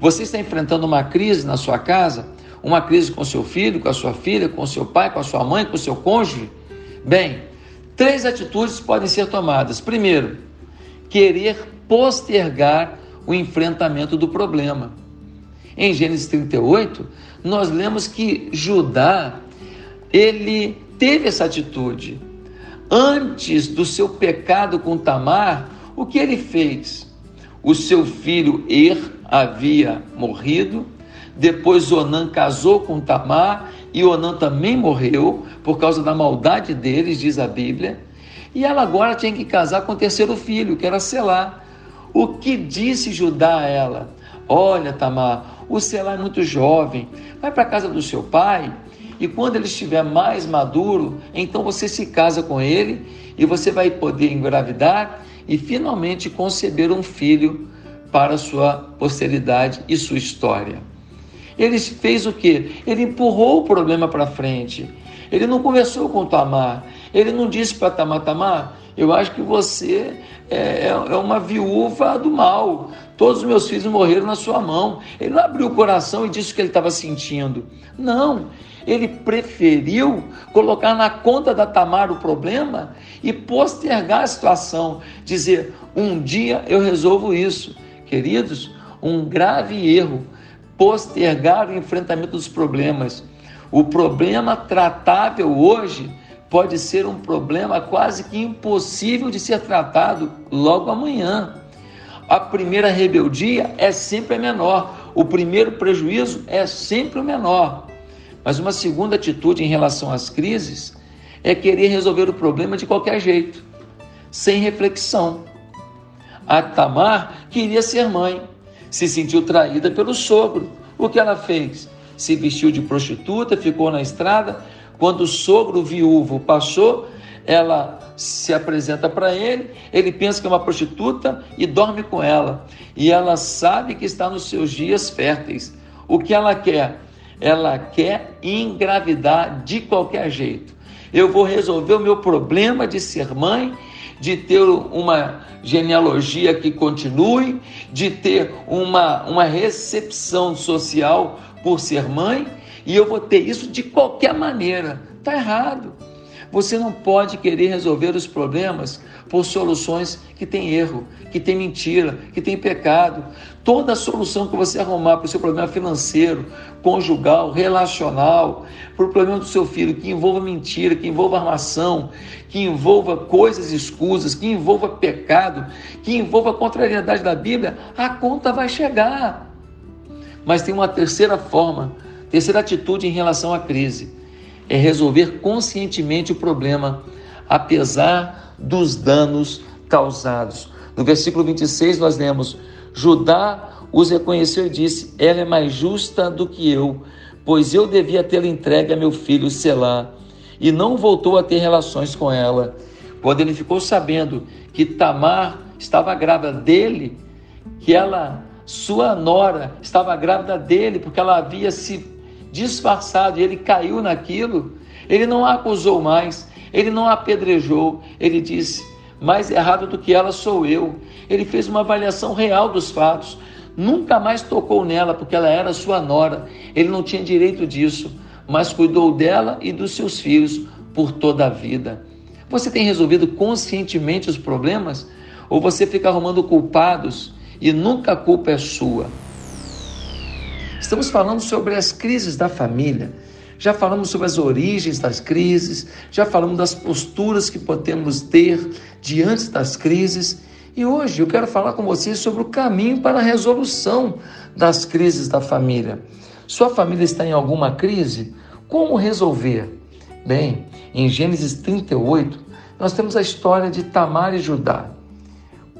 Você está enfrentando uma crise na sua casa? Uma crise com seu filho, com a sua filha, com seu pai, com a sua mãe, com seu cônjuge? Bem, três atitudes podem ser tomadas. Primeiro, querer postergar o enfrentamento do problema. Em Gênesis 38, nós lemos que Judá, ele teve essa atitude. Antes do seu pecado com Tamar, o que ele fez? O seu filho Er havia morrido, depois Onã casou com Tamar e Onã também morreu por causa da maldade deles, diz a Bíblia. E ela agora tinha que casar com o terceiro filho, que era Selá. O que disse Judá a ela? Olha, Tamar, o Selá é muito jovem, vai para a casa do seu pai e quando ele estiver mais maduro, então você se casa com ele e você vai poder engravidar e finalmente conceber um filho para sua posteridade e sua história. Ele fez o que? Ele empurrou o problema para frente. Ele não conversou com Tamar. Ele não disse para Tamar, Tamar, eu acho que você é, é, é uma viúva do mal. Todos os meus filhos morreram na sua mão. Ele não abriu o coração e disse o que ele estava sentindo. Não. Ele preferiu colocar na conta da Tamar o problema e postergar a situação. Dizer, um dia eu resolvo isso. Queridos, um grave erro. Postergar o enfrentamento dos problemas. O problema tratável hoje pode ser um problema quase que impossível de ser tratado logo amanhã. A primeira rebeldia é sempre a menor, o primeiro prejuízo é sempre o menor. Mas uma segunda atitude em relação às crises é querer resolver o problema de qualquer jeito, sem reflexão. A Tamar queria ser mãe, se sentiu traída pelo sogro. O que ela fez? Se vestiu de prostituta, ficou na estrada, quando o sogro viúvo passou, ela se apresenta para ele, ele pensa que é uma prostituta e dorme com ela. E ela sabe que está nos seus dias férteis. O que ela quer? Ela quer engravidar de qualquer jeito. Eu vou resolver o meu problema de ser mãe, de ter uma genealogia que continue, de ter uma, uma recepção social por ser mãe e eu vou ter isso de qualquer maneira. Está errado. Você não pode querer resolver os problemas por soluções que têm erro, que têm mentira, que têm pecado. Toda solução que você arrumar para o seu problema financeiro, conjugal, relacional, para o problema do seu filho que envolva mentira, que envolva armação, que envolva coisas escusas, que envolva pecado, que envolva contrariedade da Bíblia, a conta vai chegar. Mas tem uma terceira forma Terceira atitude em relação à crise é resolver conscientemente o problema, apesar dos danos causados. No versículo 26 nós lemos: Judá os reconheceu e disse: Ela é mais justa do que eu, pois eu devia tê-la entregue a meu filho Selá, e não voltou a ter relações com ela. Quando ele ficou sabendo que Tamar estava grávida dele, que ela, sua nora, estava grávida dele, porque ela havia se disfarçado, e ele caiu naquilo, ele não a acusou mais, ele não a apedrejou, ele disse: mais errado do que ela sou eu. Ele fez uma avaliação real dos fatos, nunca mais tocou nela, porque ela era sua nora, ele não tinha direito disso, mas cuidou dela e dos seus filhos por toda a vida. Você tem resolvido conscientemente os problemas? Ou você fica arrumando culpados e nunca a culpa é sua? Estamos falando sobre as crises da família. Já falamos sobre as origens das crises, já falamos das posturas que podemos ter diante das crises. E hoje eu quero falar com vocês sobre o caminho para a resolução das crises da família. Sua família está em alguma crise? Como resolver? Bem, em Gênesis 38, nós temos a história de Tamar e Judá.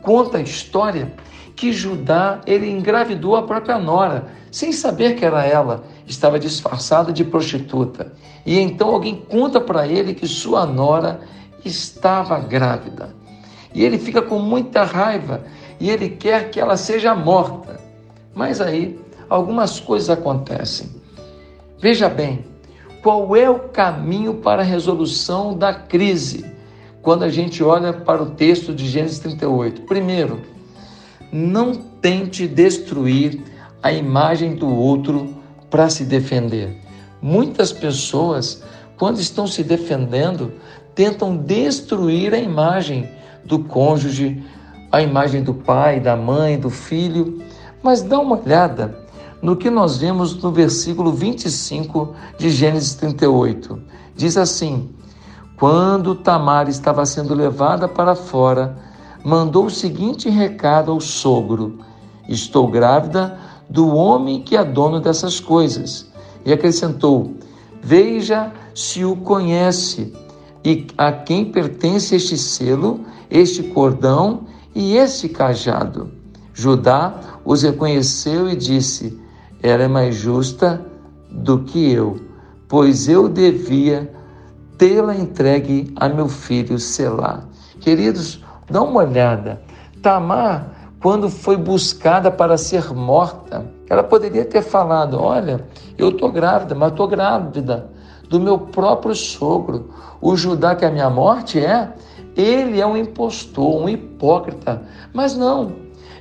Conta a história que Judá ele engravidou a própria nora, sem saber que era ela, estava disfarçada de prostituta. E então alguém conta para ele que sua nora estava grávida. E ele fica com muita raiva e ele quer que ela seja morta. Mas aí algumas coisas acontecem. Veja bem, qual é o caminho para a resolução da crise? Quando a gente olha para o texto de Gênesis 38. Primeiro, não tente destruir a imagem do outro para se defender. Muitas pessoas, quando estão se defendendo, tentam destruir a imagem do cônjuge, a imagem do pai, da mãe, do filho. Mas dá uma olhada no que nós vemos no versículo 25 de Gênesis 38. Diz assim: Quando Tamar estava sendo levada para fora, mandou o seguinte recado ao sogro: Estou grávida do homem que é dono dessas coisas. E acrescentou: Veja se o conhece e a quem pertence este selo, este cordão e este cajado. Judá os reconheceu e disse: Ela é mais justa do que eu, pois eu devia tê-la entregue a meu filho Selá. Queridos, Dá uma olhada. Tamar, quando foi buscada para ser morta, ela poderia ter falado: Olha, eu estou grávida, mas estou grávida do meu próprio sogro. O Judá que a minha morte é, ele é um impostor, um hipócrita. Mas não,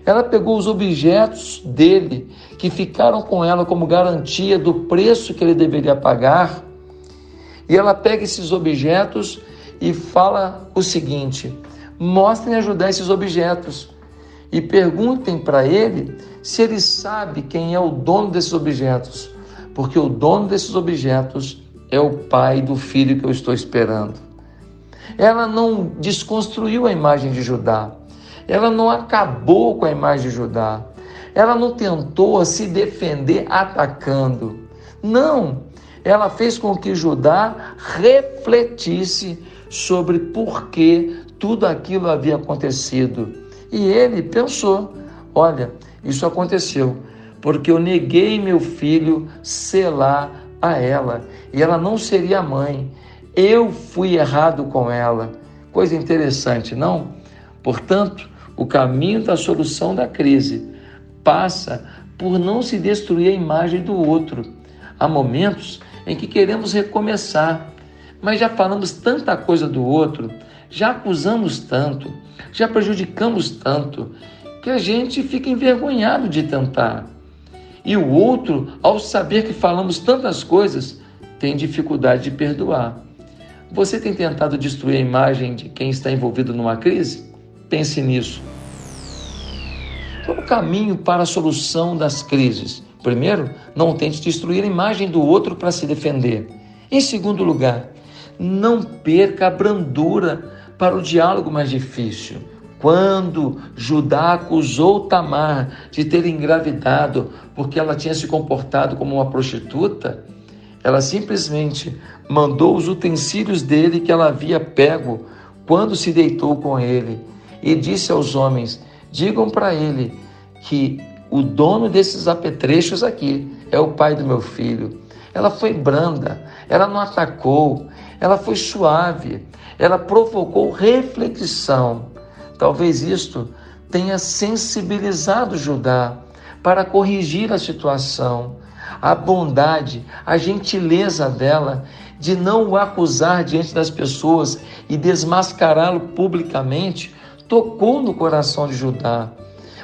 ela pegou os objetos dele, que ficaram com ela como garantia do preço que ele deveria pagar, e ela pega esses objetos e fala o seguinte: mostrem a Judá esses objetos. E perguntem para ele se ele sabe quem é o dono desses objetos, porque o dono desses objetos é o pai do filho que eu estou esperando. Ela não desconstruiu a imagem de Judá, ela não acabou com a imagem de Judá, ela não tentou se defender atacando. Não, ela fez com que Judá refletisse sobre por que tudo aquilo havia acontecido. E ele pensou: olha, isso aconteceu porque eu neguei meu filho selar a ela e ela não seria mãe. Eu fui errado com ela. Coisa interessante, não? Portanto, o caminho da solução da crise passa por não se destruir a imagem do outro. Há momentos em que queremos recomeçar, mas já falamos tanta coisa do outro, já acusamos tanto, já prejudicamos tanto, que a gente fica envergonhado de tentar. E o outro, ao saber que falamos tantas coisas, tem dificuldade de perdoar. Você tem tentado destruir a imagem de quem está envolvido numa crise? Pense nisso. Qual o caminho para a solução das crises? Primeiro, não tente destruir a imagem do outro para se defender. Em segundo lugar, não perca a brandura para o diálogo mais difícil. Quando Judá acusou Tamar de ter engravidado porque ela tinha se comportado como uma prostituta, ela simplesmente mandou os utensílios dele que ela havia pego quando se deitou com ele e disse aos homens: Digam para ele que o dono desses apetrechos aqui é o pai do meu filho. Ela foi branda, ela não atacou, ela foi suave, ela provocou reflexão. Talvez isto tenha sensibilizado Judá para corrigir a situação. A bondade, a gentileza dela de não o acusar diante das pessoas e desmascará-lo publicamente tocou no coração de Judá.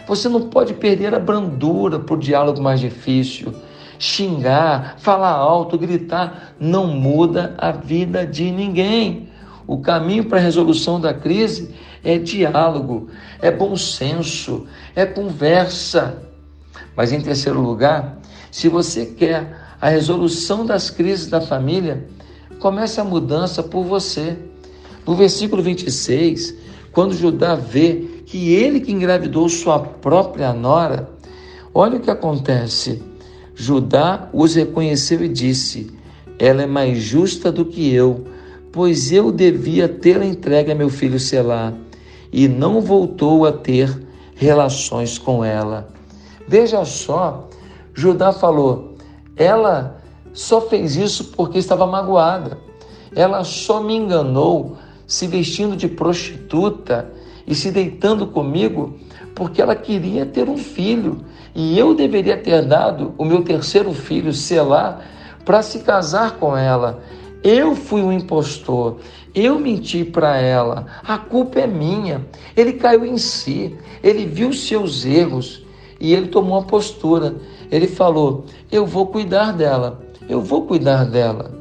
Você não pode perder a brandura por diálogo mais difícil. Xingar, falar alto, gritar, não muda a vida de ninguém. O caminho para a resolução da crise é diálogo, é bom senso, é conversa. Mas em terceiro lugar, se você quer a resolução das crises da família, comece a mudança por você. No versículo 26, quando Judá vê que ele que engravidou sua própria nora, olha o que acontece. Judá os reconheceu e disse: Ela é mais justa do que eu, pois eu devia tê-la entregue a meu filho Selá, e não voltou a ter relações com ela. Veja só, Judá falou: ela só fez isso porque estava magoada. Ela só me enganou se vestindo de prostituta e se deitando comigo porque ela queria ter um filho e eu deveria ter dado o meu terceiro filho, Selá, para se casar com ela. Eu fui um impostor, eu menti para ela, a culpa é minha. Ele caiu em si, ele viu seus erros e ele tomou uma postura. Ele falou: Eu vou cuidar dela, eu vou cuidar dela,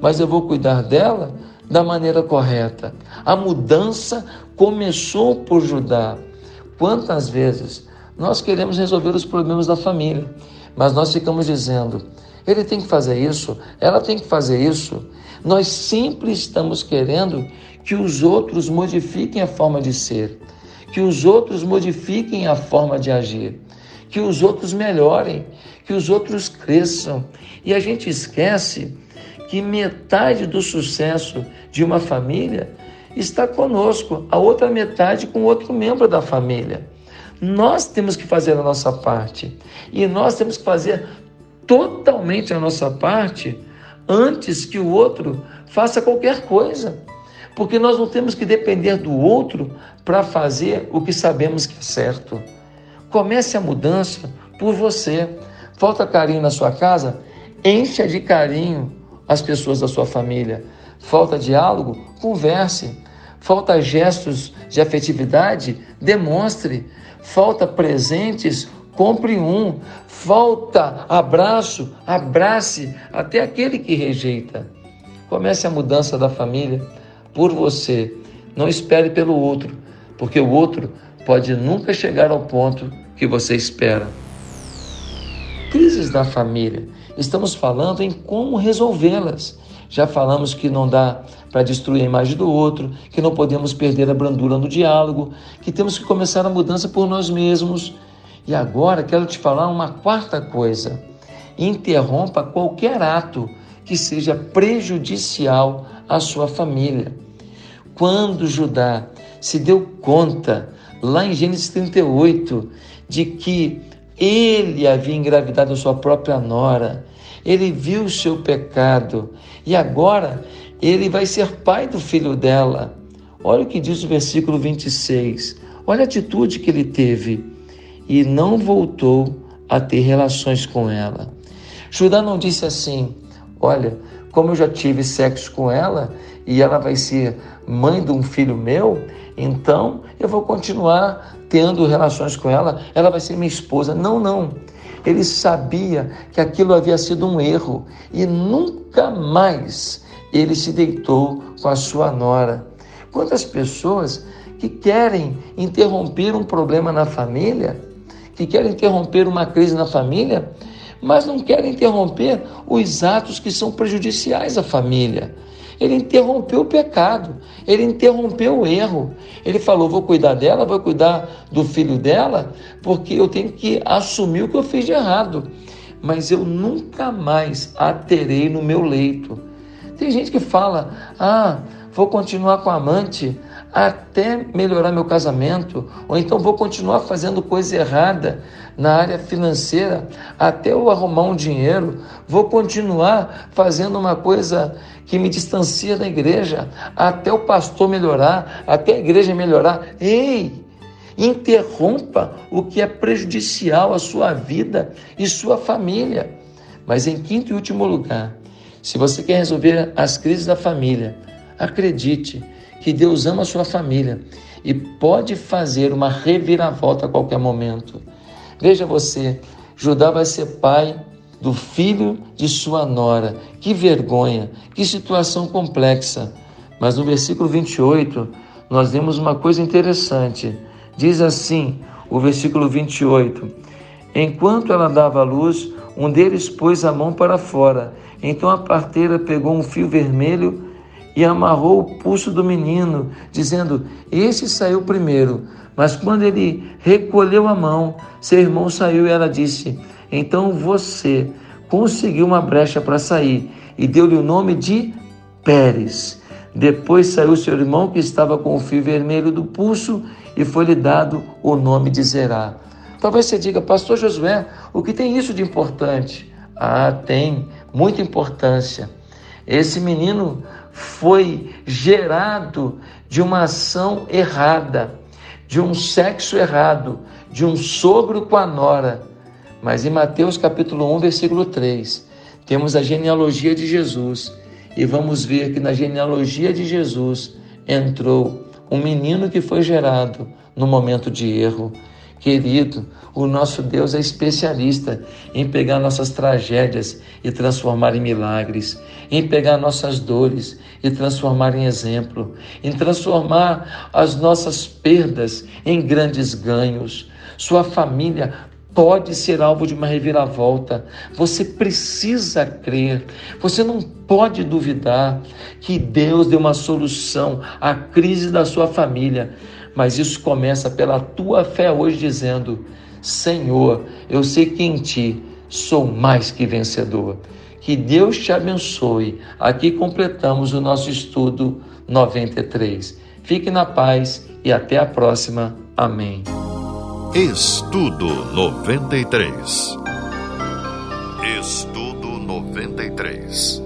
mas eu vou cuidar dela da maneira correta. A mudança começou por Judá. Quantas vezes nós queremos resolver os problemas da família, mas nós ficamos dizendo: ele tem que fazer isso, ela tem que fazer isso. Nós sempre estamos querendo que os outros modifiquem a forma de ser, que os outros modifiquem a forma de agir, que os outros melhorem, que os outros cresçam. E a gente esquece que metade do sucesso de uma família está conosco, a outra metade com outro membro da família. Nós temos que fazer a nossa parte e nós temos que fazer totalmente a nossa parte antes que o outro faça qualquer coisa. Porque nós não temos que depender do outro para fazer o que sabemos que é certo. Comece a mudança por você. Falta carinho na sua casa? Encha de carinho as pessoas da sua família. Falta diálogo? Converse. Falta gestos de afetividade? Demonstre. Falta presentes? Compre um. Falta abraço? Abrace até aquele que rejeita. Comece a mudança da família por você. Não espere pelo outro, porque o outro pode nunca chegar ao ponto que você espera. Crises da família. Estamos falando em como resolvê-las. Já falamos que não dá para destruir a imagem do outro, que não podemos perder a brandura no diálogo, que temos que começar a mudança por nós mesmos. E agora quero te falar uma quarta coisa. Interrompa qualquer ato que seja prejudicial à sua família. Quando Judá se deu conta, lá em Gênesis 38, de que ele havia engravidado sua própria nora, ele viu o seu pecado e agora ele vai ser pai do filho dela. Olha o que diz o versículo 26. Olha a atitude que ele teve. E não voltou a ter relações com ela. Judá não disse assim: Olha, como eu já tive sexo com ela e ela vai ser mãe de um filho meu, então eu vou continuar tendo relações com ela, ela vai ser minha esposa. Não, não. Ele sabia que aquilo havia sido um erro e nunca mais ele se deitou com a sua nora. Quantas pessoas que querem interromper um problema na família, que querem interromper uma crise na família, mas não querem interromper os atos que são prejudiciais à família. Ele interrompeu o pecado, ele interrompeu o erro. Ele falou: vou cuidar dela, vou cuidar do filho dela, porque eu tenho que assumir o que eu fiz de errado. Mas eu nunca mais a terei no meu leito. Tem gente que fala: ah, vou continuar com a amante até melhorar meu casamento, ou então vou continuar fazendo coisa errada na área financeira até eu arrumar um dinheiro, vou continuar fazendo uma coisa que me distancia da igreja até o pastor melhorar, até a igreja melhorar. Ei! Interrompa o que é prejudicial à sua vida e sua família. Mas em quinto e último lugar, se você quer resolver as crises da família, acredite que Deus ama a sua família e pode fazer uma reviravolta a qualquer momento. Veja você, Judá vai ser pai do filho de sua nora. Que vergonha, que situação complexa. Mas no versículo 28, nós vemos uma coisa interessante. Diz assim, o versículo 28: Enquanto ela dava a luz, um deles pôs a mão para fora. Então a parteira pegou um fio vermelho e amarrou o pulso do menino, dizendo: Esse saiu primeiro. Mas quando ele recolheu a mão, seu irmão saiu e ela disse: Então você conseguiu uma brecha para sair e deu-lhe o nome de Pérez. Depois saiu seu irmão que estava com o fio vermelho do pulso e foi-lhe dado o nome de Zerá. Talvez você diga, Pastor Josué, o que tem isso de importante? Ah, tem muita importância. Esse menino foi gerado de uma ação errada, de um sexo errado, de um sogro com a nora. Mas em Mateus capítulo 1, versículo 3, temos a genealogia de Jesus e vamos ver que na genealogia de Jesus entrou um menino que foi gerado no momento de erro. Querido, o nosso Deus é especialista em pegar nossas tragédias e transformar em milagres, em pegar nossas dores e transformar em exemplo, em transformar as nossas perdas em grandes ganhos. Sua família pode ser alvo de uma reviravolta. Você precisa crer. Você não pode duvidar que Deus deu uma solução à crise da sua família. Mas isso começa pela tua fé hoje, dizendo: Senhor, eu sei que em ti sou mais que vencedor. Que Deus te abençoe. Aqui completamos o nosso estudo 93. Fique na paz e até a próxima. Amém. Estudo 93. Estudo 93.